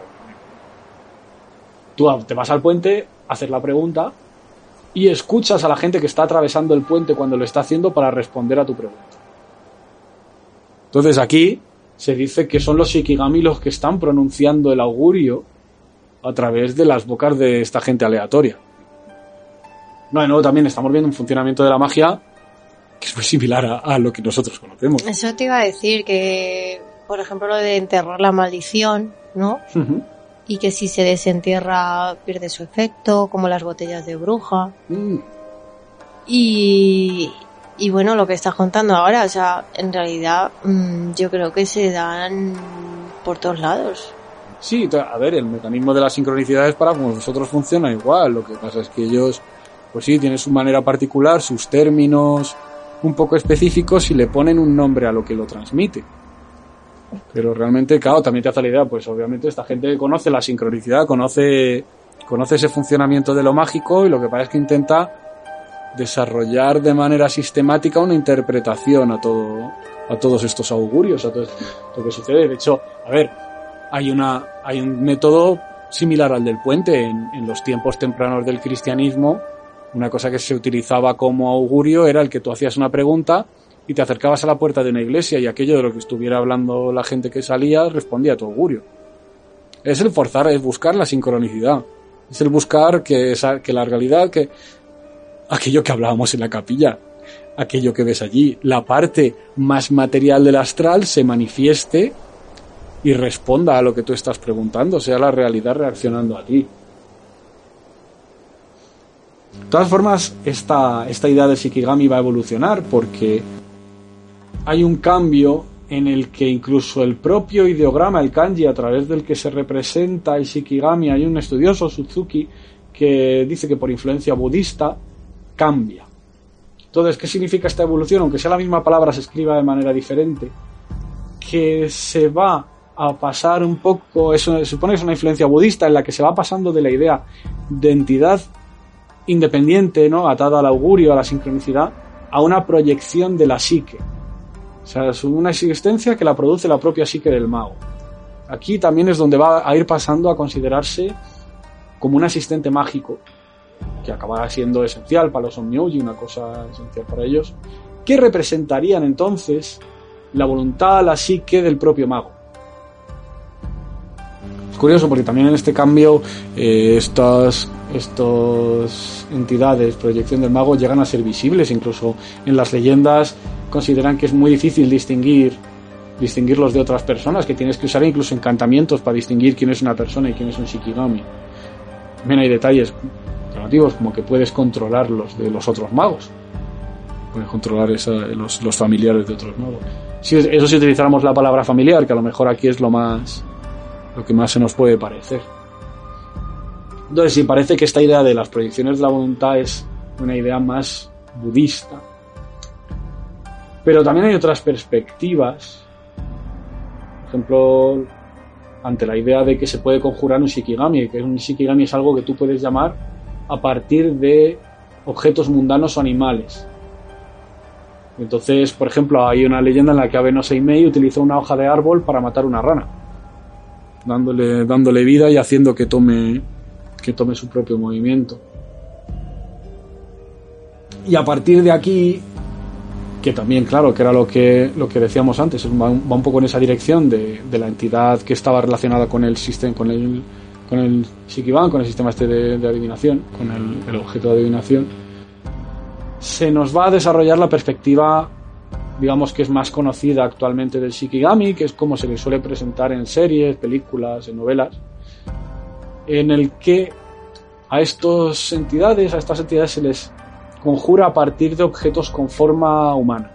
Tú te vas al puente, haces la pregunta y escuchas a la gente que está atravesando el puente cuando lo está haciendo para responder a tu pregunta. Entonces aquí se dice que son los Shikigami los que están pronunciando el augurio a través de las bocas de esta gente aleatoria. No, de nuevo también estamos viendo un funcionamiento de la magia que es muy similar a, a lo que nosotros conocemos. Eso te iba a decir que, por ejemplo, lo de enterrar la maldición, ¿no? Y que si se desentierra pierde su efecto, como las botellas de bruja. Mm. Y, y bueno, lo que estás contando ahora, o sea, en realidad mm, yo creo que se dan por todos lados. Sí, a ver, el mecanismo de la sincronicidad es para nosotros funciona igual. Lo que pasa es que ellos, pues sí, tienen su manera particular, sus términos un poco específicos y le ponen un nombre a lo que lo transmite. Pero realmente, claro, también te hace la idea, pues obviamente esta gente conoce la sincronicidad, conoce, conoce ese funcionamiento de lo mágico y lo que pasa es que intenta desarrollar de manera sistemática una interpretación a todo, a todos estos augurios, a todo esto que sucede. De hecho, a ver, hay una, hay un método similar al del puente en, en los tiempos tempranos del cristianismo. Una cosa que se utilizaba como augurio era el que tú hacías una pregunta y te acercabas a la puerta de una iglesia y aquello de lo que estuviera hablando la gente que salía respondía a tu augurio. Es el forzar, es buscar la sincronicidad. Es el buscar que, esa, que la realidad, que aquello que hablábamos en la capilla, aquello que ves allí, la parte más material del astral se manifieste y responda a lo que tú estás preguntando, sea la realidad reaccionando a ti. De todas formas, esta, esta idea de Shikigami va a evolucionar porque hay un cambio en el que incluso el propio ideograma, el kanji, a través del que se representa el Shikigami, hay un estudioso, Suzuki, que dice que por influencia budista, cambia. Entonces, ¿qué significa esta evolución? Aunque sea la misma palabra, se escriba de manera diferente. Que se va a pasar un poco, eso supone que es una influencia budista en la que se va pasando de la idea de entidad independiente, ¿no? atada al augurio, a la sincronicidad, a una proyección de la psique. O sea, es una existencia que la produce la propia psique del mago. Aquí también es donde va a ir pasando a considerarse como un asistente mágico, que acabará siendo esencial para los Omniuji, una cosa esencial para ellos, que representarían entonces la voluntad, la psique del propio mago. Es curioso porque también en este cambio eh, estas, estas entidades, proyección del mago, llegan a ser visibles. Incluso en las leyendas consideran que es muy difícil distinguir distinguirlos de otras personas, que tienes que usar incluso encantamientos para distinguir quién es una persona y quién es un shikigami. También hay detalles como que puedes controlarlos de los otros magos. Puedes controlar esa- los, los familiares de otros magos. Si, eso si utilizáramos la palabra familiar, que a lo mejor aquí es lo más lo que más se nos puede parecer. Entonces, sí, parece que esta idea de las proyecciones de la voluntad es una idea más budista. Pero también hay otras perspectivas. Por ejemplo, ante la idea de que se puede conjurar un shikigami, que un shikigami es algo que tú puedes llamar a partir de objetos mundanos o animales. Entonces, por ejemplo, hay una leyenda en la que Abe Seimei utilizó una hoja de árbol para matar una rana, dándole, dándole vida y haciendo que tome, que tome su propio movimiento. Y a partir de aquí, que también, claro, que era lo que, lo que decíamos antes, va un, va un poco en esa dirección de, de la entidad que estaba relacionada con el sistema, con el, con el Shikiban, con el sistema este de, adivinación, con el, el objeto de adivinación, se nos va a desarrollar la perspectiva, digamos que es más conocida actualmente del Shikigami, que es como se le suele presentar en series, películas, en novelas, en el que a estas entidades, a estas entidades se les conjura a partir de objetos con forma humana,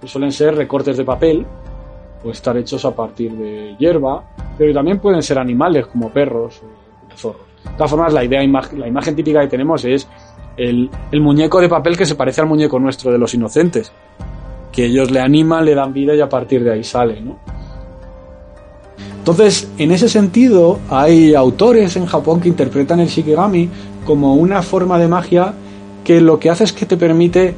que suelen ser recortes de papel o estar hechos a partir de hierba, pero también pueden ser animales como perros o zorros. De todas formas, la idea, la imagen típica que tenemos es el, el muñeco de papel que se parece al muñeco nuestro de los inocentes, que ellos le animan, le dan vida y a partir de ahí sale, ¿no? Entonces, en ese sentido, hay autores en Japón que interpretan el Shikigami como una forma de magia que lo que hace es que te permite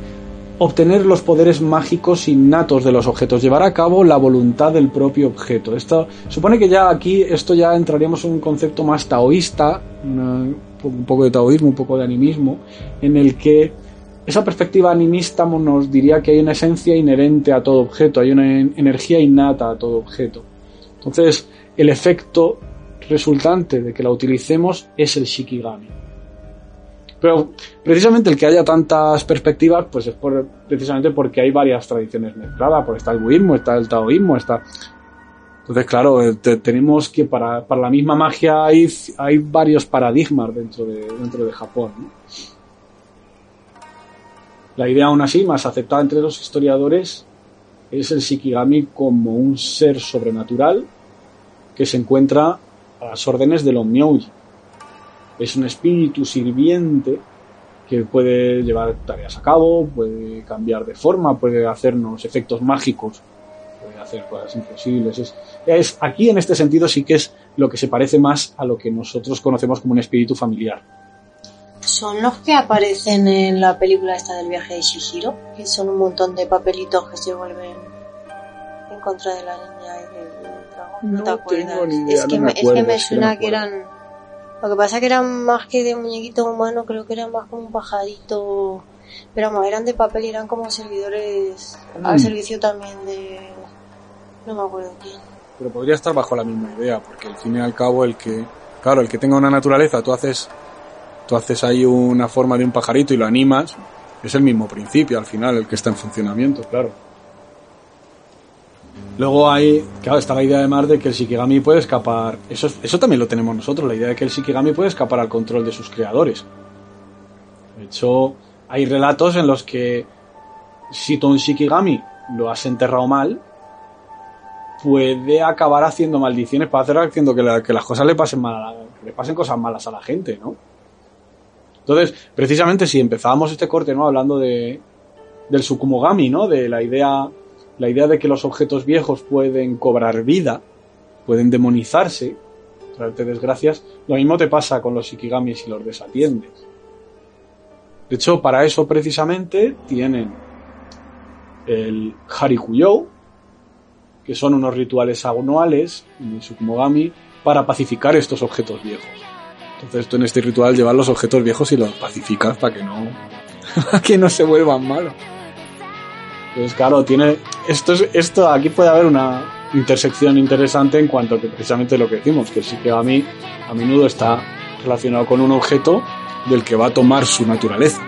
obtener los poderes mágicos innatos de los objetos, llevar a cabo la voluntad del propio objeto. Esto supone que ya aquí esto ya entraríamos en un concepto más taoísta, un poco de taoísmo, un poco de animismo, en el que esa perspectiva animista nos diría que hay una esencia inherente a todo objeto, hay una en- energía innata a todo objeto. Entonces, el efecto resultante de que la utilicemos es el shikigami. Pero precisamente el que haya tantas perspectivas, pues es por, precisamente porque hay varias tradiciones mezcladas, porque está el budismo, está el taoísmo, está... Entonces, claro, eh, te- tenemos que para, para la misma magia hay, hay varios paradigmas dentro de, dentro de Japón. ¿no? La idea aún así, más aceptada entre los historiadores, es el Shikigami como un ser sobrenatural que se encuentra a las órdenes del Onmyouji. Es un espíritu sirviente que puede llevar tareas a cabo, puede cambiar de forma, puede hacernos efectos mágicos, puede hacer cosas imposibles. Es, es- aquí en este sentido sí que es lo que se parece más a lo que nosotros conocemos como un espíritu familiar. Son los que aparecen en la película esta del viaje de Shihiro, que son un montón de papelitos que se vuelven en contra de la niña y del dragón. No, te acuerdas. idea, es, que no me, me es que acuerdo, me es que no suena que eran. Lo que pasa que eran más que de muñequitos humanos, creo que eran más como un pajarito. Pero vamos, eran de papel y eran como servidores al Mm. servicio también de. No me acuerdo quién. Pero podría estar bajo la misma idea, porque al fin y al cabo el que, claro, el que tenga una naturaleza, tú haces, tú haces ahí una forma de un pajarito y lo animas, es el mismo principio al final, el que está en funcionamiento, claro. Luego hay, claro, está la idea además de que el Shikigami puede escapar, eso, es- eso también lo tenemos nosotros, la idea de que el Shikigami puede escapar al control de sus creadores. De hecho, hay relatos en los que si tú un Shikigami lo has enterrado mal, puede acabar haciendo maldiciones para hacer haciendo que, que las cosas le pasen mal, le pasen cosas malas a la gente, ¿no? Entonces, precisamente si empezábamos este corte, ¿no? Hablando de, del Sukumogami, ¿no? De la idea, la idea de que los objetos viejos pueden cobrar vida, pueden demonizarse, traerte desgracias, lo mismo te pasa con los Ikigami si los desatiendes. De hecho, para eso precisamente tienen el Harikuyou, que son unos rituales anuales en Sukumogami para pacificar estos objetos viejos. Entonces tú en este ritual llevas los objetos viejos y los pacificas para que no, para que no se vuelvan malos. Entonces claro, tiene esto es, esto aquí puede haber una intersección interesante en cuanto a que precisamente lo que decimos, que sí que a mí a menudo está relacionado con un objeto del que va a tomar su naturaleza.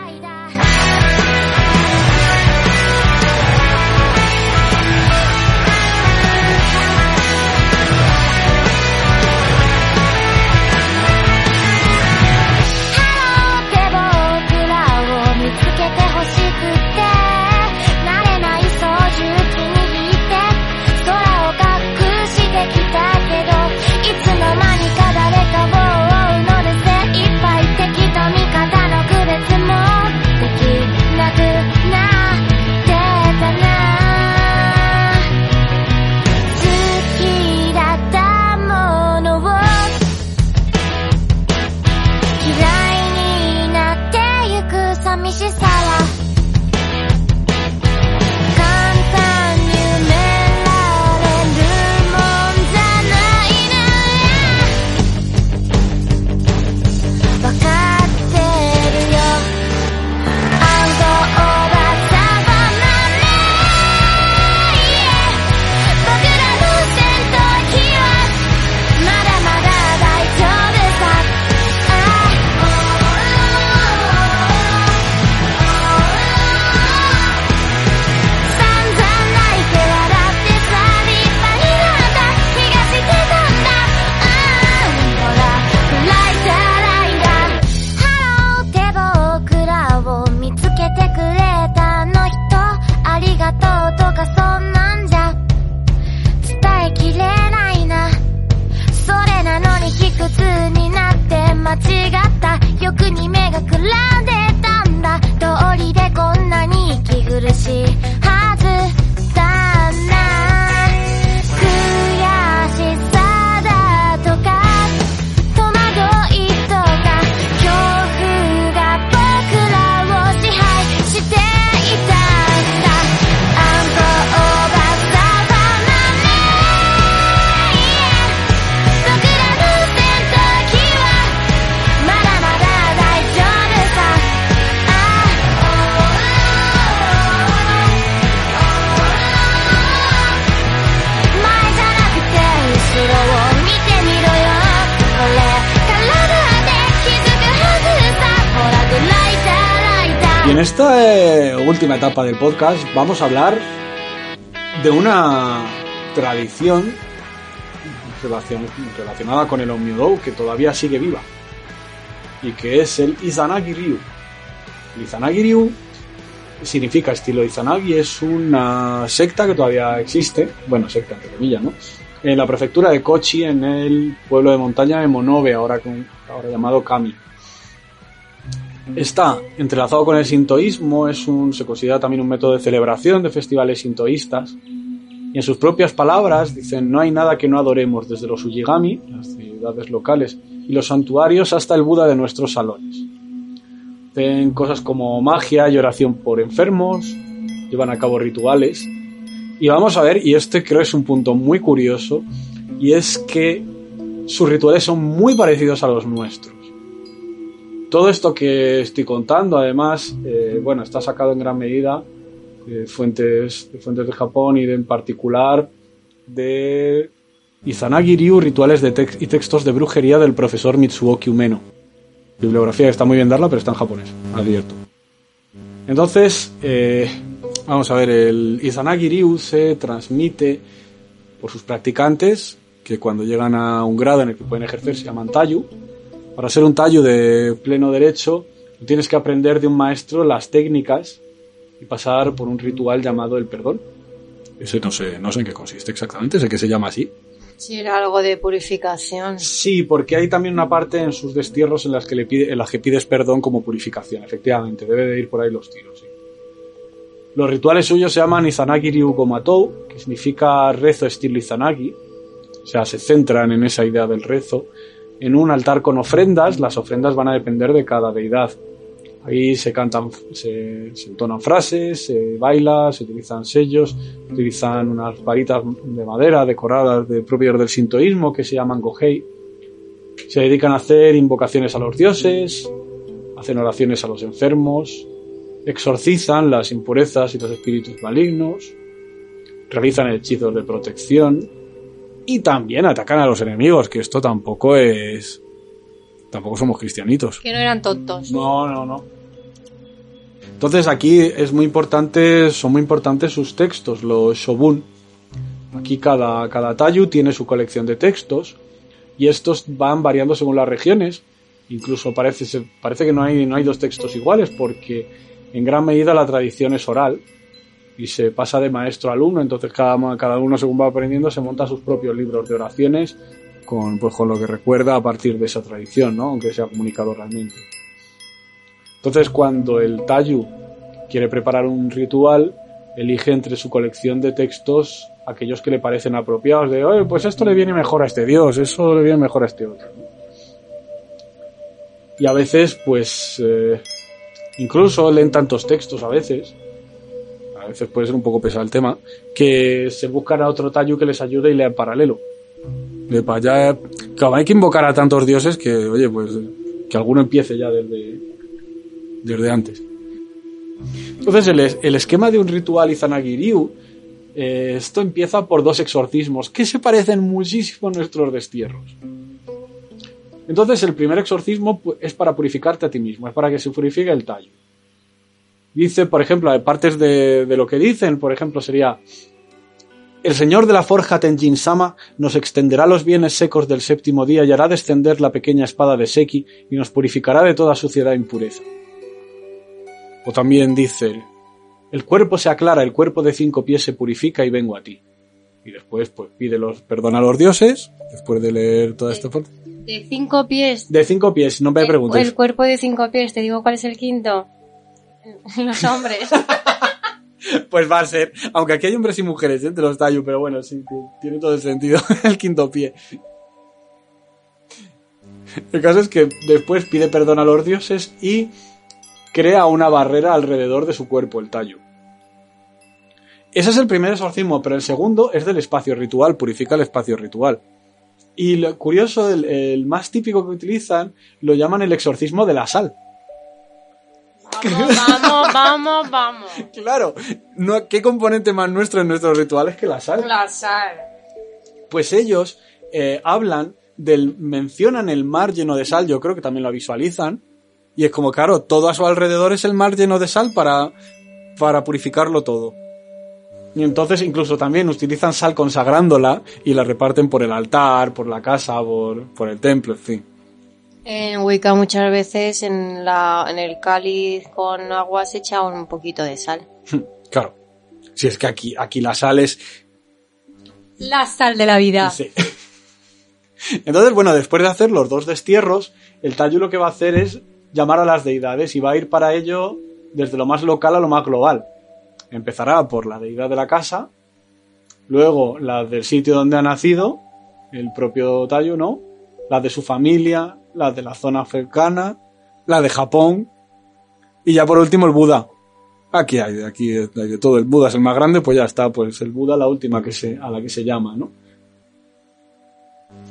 Etapa del podcast vamos a hablar de una tradición relacion- relacionada con el Omnidou que todavía sigue viva y que es el Izanagi Ryu. Izanagi Ryu significa estilo Izanagi, es una secta que todavía existe, bueno, secta entre comillas, ¿no? En la prefectura de Kochi, en el pueblo de montaña de Monobe, ahora, con, ahora llamado Kami. Está entrelazado con el sintoísmo, es un, se considera también un método de celebración de festivales sintoístas. Y en sus propias palabras dicen, no hay nada que no adoremos, desde los Ujigami, las ciudades locales, y los santuarios hasta el Buda de nuestros salones. Hacen cosas como magia y oración por enfermos, llevan a cabo rituales. Y vamos a ver, y este creo es un punto muy curioso, y es que sus rituales son muy parecidos a los nuestros. Todo esto que estoy contando, además, eh, bueno, está sacado en gran medida de fuentes, de fuentes de Japón y de, en particular de Izanagi Ryu, rituales de tex- y textos de brujería del profesor Mitsuoki Umeno. Bibliografía que está muy bien darla, pero está en japonés, advierto. Entonces, eh, vamos a ver, el Izanagi Ryu se transmite por sus practicantes, que cuando llegan a un grado en el que pueden ejercer se llaman Tayu. Para ser un Tayu de pleno derecho, tienes que aprender de un maestro las técnicas y pasar por un ritual llamado el perdón. Ese no sé, no sé en qué consiste exactamente, sé que se llama así. Sí, era algo de purificación. Sí, porque hay también una parte en sus destierros en las que le pide, en las que pides perdón como purificación, efectivamente, debe de ir por ahí los tiros. sí. Los rituales suyos se llaman Izanagi Ryu Gomatou, que significa rezo estilo Izanagi, o sea, se centran en esa idea del rezo. En un altar con ofrendas, las ofrendas van a depender de cada deidad. Ahí se cantan, se, entonan frases, se baila, se utilizan sellos, se utilizan unas varitas de madera decoradas de propios del sintoísmo que se llaman gohei. Se dedican a hacer invocaciones a los dioses, hacen oraciones a los enfermos, exorcizan las impurezas y los espíritus malignos, realizan hechizos de protección y también atacan a los enemigos, que esto tampoco es... Tampoco somos cristianitos. Que no eran tontos. No, no, no. Entonces aquí es muy importante, son muy importantes sus textos, los shobun. Aquí cada, cada tayu tiene su colección de textos y estos van variando según las regiones. Incluso parece, parece que no hay, no hay dos textos iguales porque en gran medida la tradición es oral y se pasa de maestro a alumno, entonces cada, cada uno según va aprendiendo se monta sus propios libros de oraciones con, pues, con lo que recuerda a partir de esa tradición, ¿no? aunque sea comunicado oralmente. Entonces, cuando el Tayu quiere preparar un ritual, elige entre su colección de textos aquellos que le parecen apropiados, de, oye, pues esto le viene mejor a este dios, eso le viene mejor a este otro. Y a veces, pues, eh, incluso leen tantos textos a veces, veces puede ser un poco pesado el tema, que se buscan a otro Tayu que les ayude y lea en paralelo. De para allá, claro, hay que invocar a tantos dioses que, oye, pues, que alguno empiece ya desde, desde antes. Entonces, el, el esquema de un ritual Izanagi-ryu, eh, esto empieza por dos exorcismos que se parecen muchísimo a nuestros destierros. Entonces, el primer exorcismo es para purificarte a ti mismo, es para que se purifique el tallo. Dice, por ejemplo, hay partes de, de lo que dicen, por ejemplo, sería: El señor de la forja Tenjin Sama nos extenderá los bienes secos del séptimo día y hará descender la pequeña espada de Seki y nos purificará de toda suciedad e impureza. O también dice, el cuerpo se aclara, el cuerpo de cinco pies se purifica y vengo a ti. Y después, pues pide los perdón a los dioses, después de leer toda esta parte. De cinco pies. De cinco pies, no me El- preguntes. El cuerpo de cinco pies, te digo cuál es el quinto. Los hombres. Pues va a ser, aunque aquí hay hombres y mujeres entre los Tayu, pero bueno, sí, tiene todo el sentido el quinto pie. El caso es que después pide perdón a los dioses y crea una barrera alrededor de su cuerpo, el Tayu. Ese es el primer exorcismo, pero el segundo es del espacio ritual, purifica el espacio ritual. Y lo curioso, el, el más típico que utilizan, lo llaman el exorcismo de la sal. Vamos, vamos, vamos, vamos. Claro, no, ¿qué componente más nuestro en nuestros rituales que la sal? La sal. Pues ellos eh, hablan del. mencionan el mar lleno de sal, yo creo que también lo visualizan. Y es como, claro, todo a su alrededor es el mar lleno de sal para, para purificarlo todo. Y entonces incluso también utilizan sal consagrándola y la reparten por el altar, por la casa, por, por el templo, en fin. En Wicca muchas veces en, la, en el cáliz con agua se echa un poquito de sal. Claro. Si es que aquí, aquí la sal es La sal de la vida. Sí. Entonces, bueno, después de hacer los dos destierros, el Tayu lo que va a hacer es llamar a las deidades y va a ir para ello desde lo más local a lo más global. Empezará por la deidad de la casa, luego la del sitio donde ha nacido, el propio Tayu, ¿no? La de su familia, la de la zona cercana, la de Japón y ya por último el Buda. Aquí hay, aquí hay de todo. El Buda es el más grande, pues ya está, pues el Buda la última que se, a la que se llama, ¿no?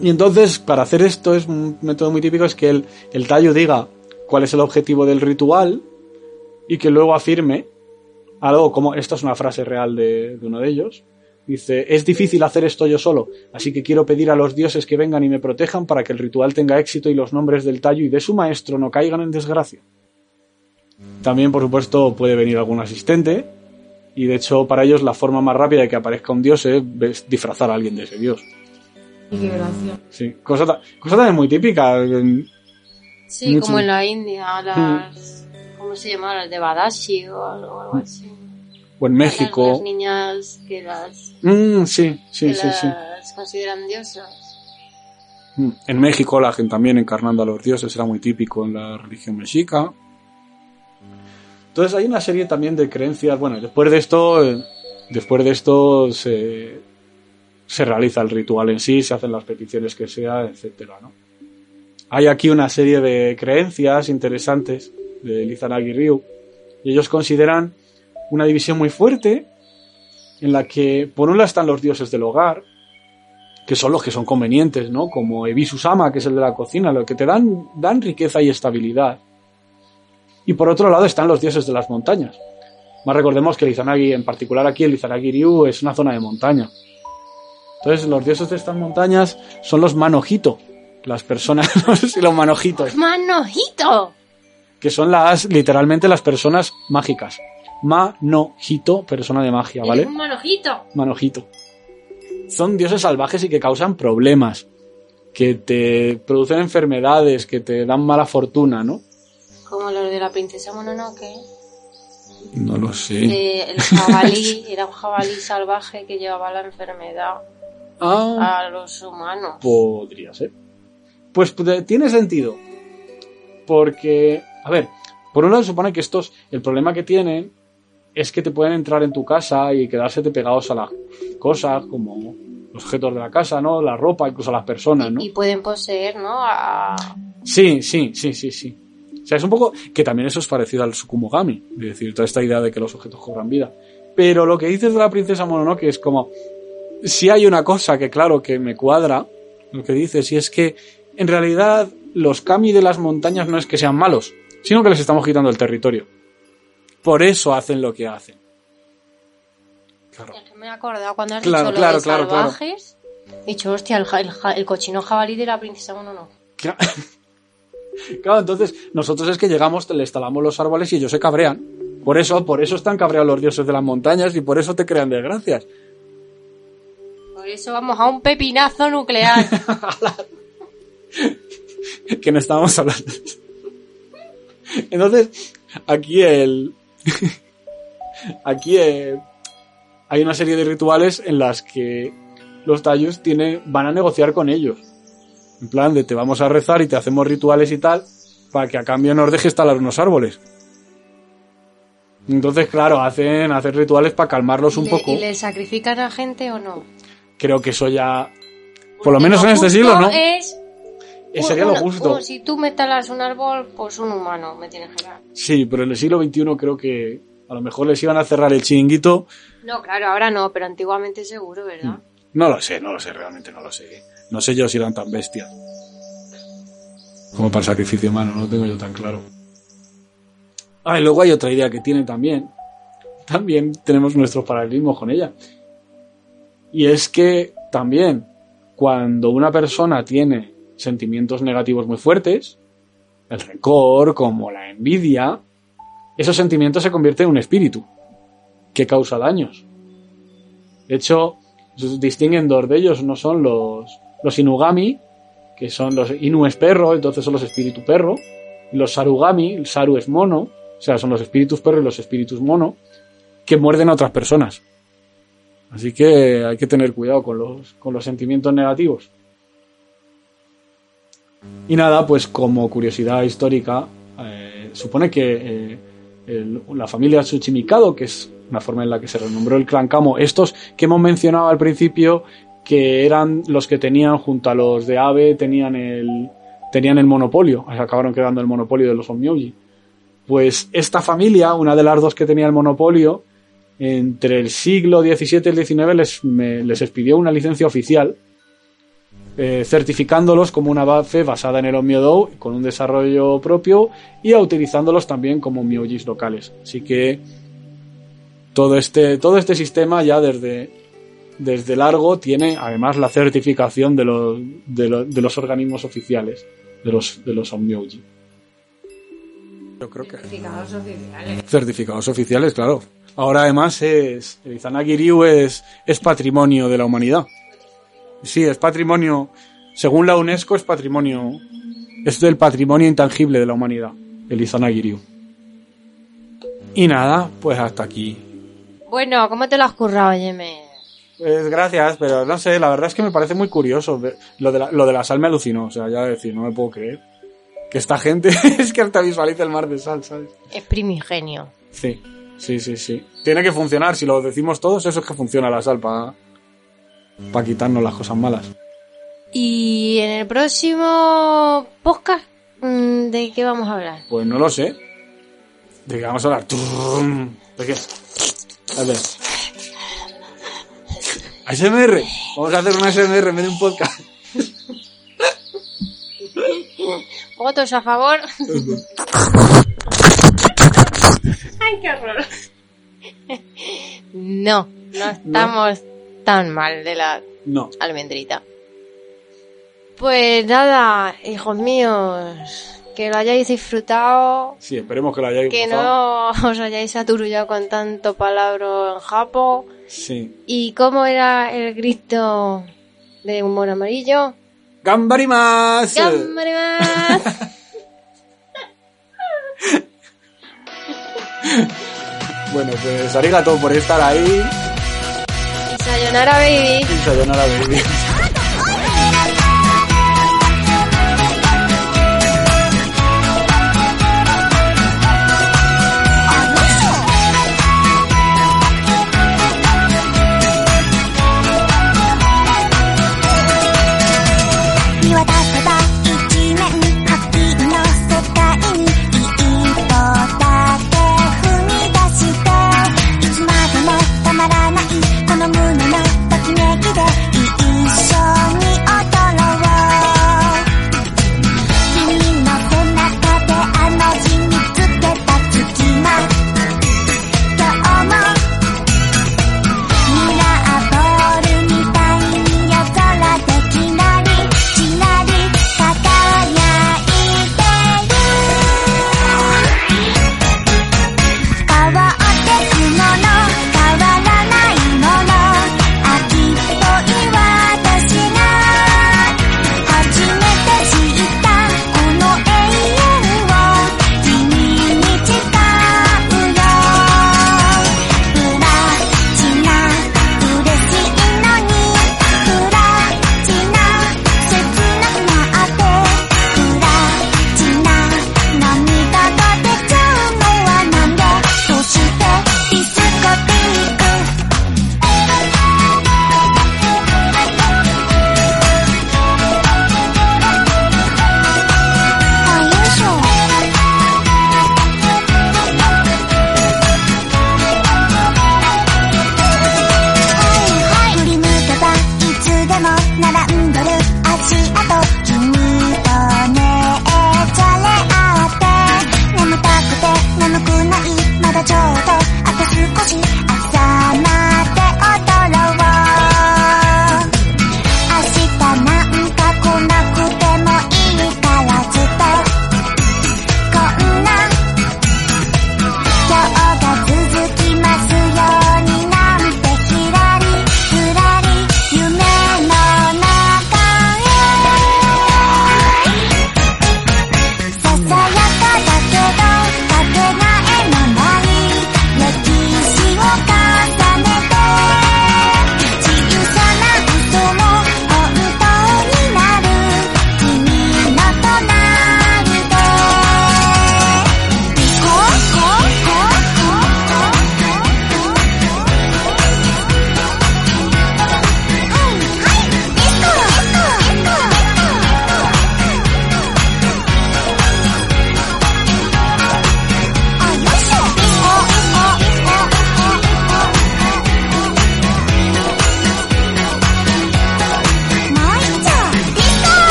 Y entonces, para hacer esto, es un método muy típico, es que el, el tallo diga cuál es el objetivo del ritual y que luego afirme algo como, esta es una frase real de, de uno de ellos, dice, es difícil hacer esto yo solo, así que quiero pedir a los dioses que vengan y me protejan para que el ritual tenga éxito y los nombres del tallo y de su maestro no caigan en desgracia. También, por supuesto, puede venir algún asistente, y de hecho, para ellos la forma más rápida de que aparezca un dios es disfrazar a alguien de ese dios. Qué gracia. Sí, cosa, ta- cosa también muy típica. en- Sí, Mucho. como en la India, las... ¿Cómo se llama? Las de Badashi o algo, algo así. O en México. Las niñas que las, Mm, sí, sí, que sí, las consideran diosas. Mm, En México la gente también encarnando a los dioses era muy típico en la religión mexica. Entonces hay una serie también de creencias. Bueno, después de esto, eh, después de esto se, se realiza el ritual en sí, se hacen las peticiones que sea, etcétera, ¿no? Hay aquí una serie de creencias interesantes de Izanagi Ryu y ellos consideran una división muy fuerte en la que por un lado están los dioses del hogar, que son los que son convenientes, ¿no? Como Ebisusama, que es el de la cocina, los que te dan, dan riqueza y estabilidad. Y por otro lado están los dioses de las montañas. Más recordemos que el Izanagi, en particular aquí el Izanagi Ryu, es una zona de montaña. Entonces los dioses de estas montañas son los manojito, las personas, no sé si los manojitos, ¡Manojito! que son las, literalmente las personas mágicas. Manojito, persona de magia, ¿vale? ¡Eres un manojito! Manojito. Son dioses salvajes y que causan problemas, que te producen enfermedades, que te dan mala fortuna, ¿no? Como los de la princesa Mononoke. No lo sé. el jabalí era un jabalí salvaje que llevaba la enfermedad Ah, a los humanos. podría ser. Pues puede- tiene sentido. Porque, a ver, por un lado se supone que estos, el problema que tienen es que te pueden entrar en tu casa y quedársete pegados a las cosas, como los objetos de la casa, ¿no? La ropa, incluso a las personas, ¿no? Y pueden poseer, ¿no? A... Sí, sí, sí, sí, sí. O sea, es un poco que también eso es parecido al Sukumogami, es decir, toda esta idea de que los objetos cobran vida. Pero lo que dices de la princesa Mononoke es como, si hay una cosa que claro que me cuadra, lo que dices, y es que en realidad los kami de las montañas no es que sean malos, sino que les estamos quitando el territorio. Por eso hacen lo que hacen. Claro. Me he acordado cuando has Claro, dicho claro, lo de salvajes. He dicho, hostia, el, cochino jabalí de la princesa Mononoke. Claro, Claro, entonces nosotros es que llegamos, le instalamos los árboles y ellos se cabrean. Por eso, por eso están cabreados los dioses de las montañas y por eso te crean desgracias. Por eso vamos a un pepinazo nuclear. que no estábamos hablando. Entonces, aquí el. aquí eh, hay una serie de rituales en las que los tallos tienen, van a negociar con ellos. En plan de te vamos a rezar y te hacemos rituales y tal, para que a cambio nos dejes talar unos árboles. Entonces, claro, hacen, hacen rituales para calmarlos un ¿Y le- poco. ¿Y le sacrifican a gente o no? Creo que eso ya. Por lo menos en este siglo, ¿no? Es Eh, Sería lo justo. si tú me talas un árbol, pues un humano me tienes que dar. Sí, pero en el siglo XXI creo que a lo mejor les iban a cerrar el chiringuito. No, claro, ahora no, pero antiguamente seguro, ¿verdad? No lo sé, no lo sé, realmente no lo sé. No sé yo si eran tan bestias. Como para el sacrificio humano, no lo tengo yo tan claro. Ah, y luego hay otra idea que tiene también. También tenemos nuestros paralelismos con ella. Y es que también cuando una persona tiene sentimientos negativos muy fuertes, el rencor, como la envidia, esos sentimientos se convierten en un espíritu que causa daños. De hecho, distinguen dos de ellos, no son los, los Inugami, que son los Inu perro, entonces son los espíritus perro, y los Sarugami, el Saru es mono, o sea, son los espíritus perro y los espíritus mono, que muerden a otras personas. Así que hay que tener cuidado con los, con los sentimientos negativos. Y nada, pues como curiosidad histórica, eh, supone que eh, la familia Tsuchimikado, que es una forma en la que se renombró el clan Kamo, estos que hemos mencionado al principio, que eran los que tenían junto a los de Abe, tenían el, tenían el monopolio, acabaron quedando el monopolio de los Onmyoji. Pues esta familia, una de las dos que tenía el monopolio, entre el siglo XVII y el XIX les, les expidió una licencia oficial eh, certificándolos como una base basada en el Onmyodou con un desarrollo propio y utilizándolos también como Myojis locales. Así que todo este, todo este sistema ya desde, desde largo tiene además la certificación de los, de, lo- de los organismos oficiales de los, de los. Yo creo que Certificados oficiales. certificados oficiales, claro. Ahora además es el Izanagi Ryu es, es patrimonio de la humanidad. Sí, es patrimonio, según la UNESCO es patrimonio, es del patrimonio intangible de la humanidad, el Izanagi Ryu. Y nada, pues hasta aquí Bueno, ¿cómo te lo has currado, Yeme? Pues gracias, pero no sé, la verdad es que me parece muy curioso. Lo de la, lo de la sal me alucinó, o sea, ya decir, no me puedo creer. Que esta gente es que hasta visualiza el mar de sal, ¿sabes? Es primigenio. Sí, sí, sí, sí. Tiene que funcionar, si lo decimos todos, eso es que funciona la sal para quitarnos las cosas malas. Y en el próximo podcast, mm, ¿de qué vamos a hablar? Pues no lo sé. ¿De qué vamos a hablar? ¿De qué? A ver. ASMR. Vamos a hacer un ASMR en vez de un podcast. ¿Votos a favor? ¡Ay, qué horror! no, no estamos tan mal de la No. almendrita. Pues nada, hijos míos, que lo hayáis disfrutado, Sí, esperemos que lo hayáis que gozado. no os hayáis aturullado con tanto palabra en japo. Sí. ¿Y cómo era el grito de humor amarillo? ¡Gambarimas! ¡Gambarimas! Bueno, pues arigato por estar ahí. Sayonara, baby. Sayonara, baby.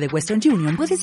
De Western Union, puedes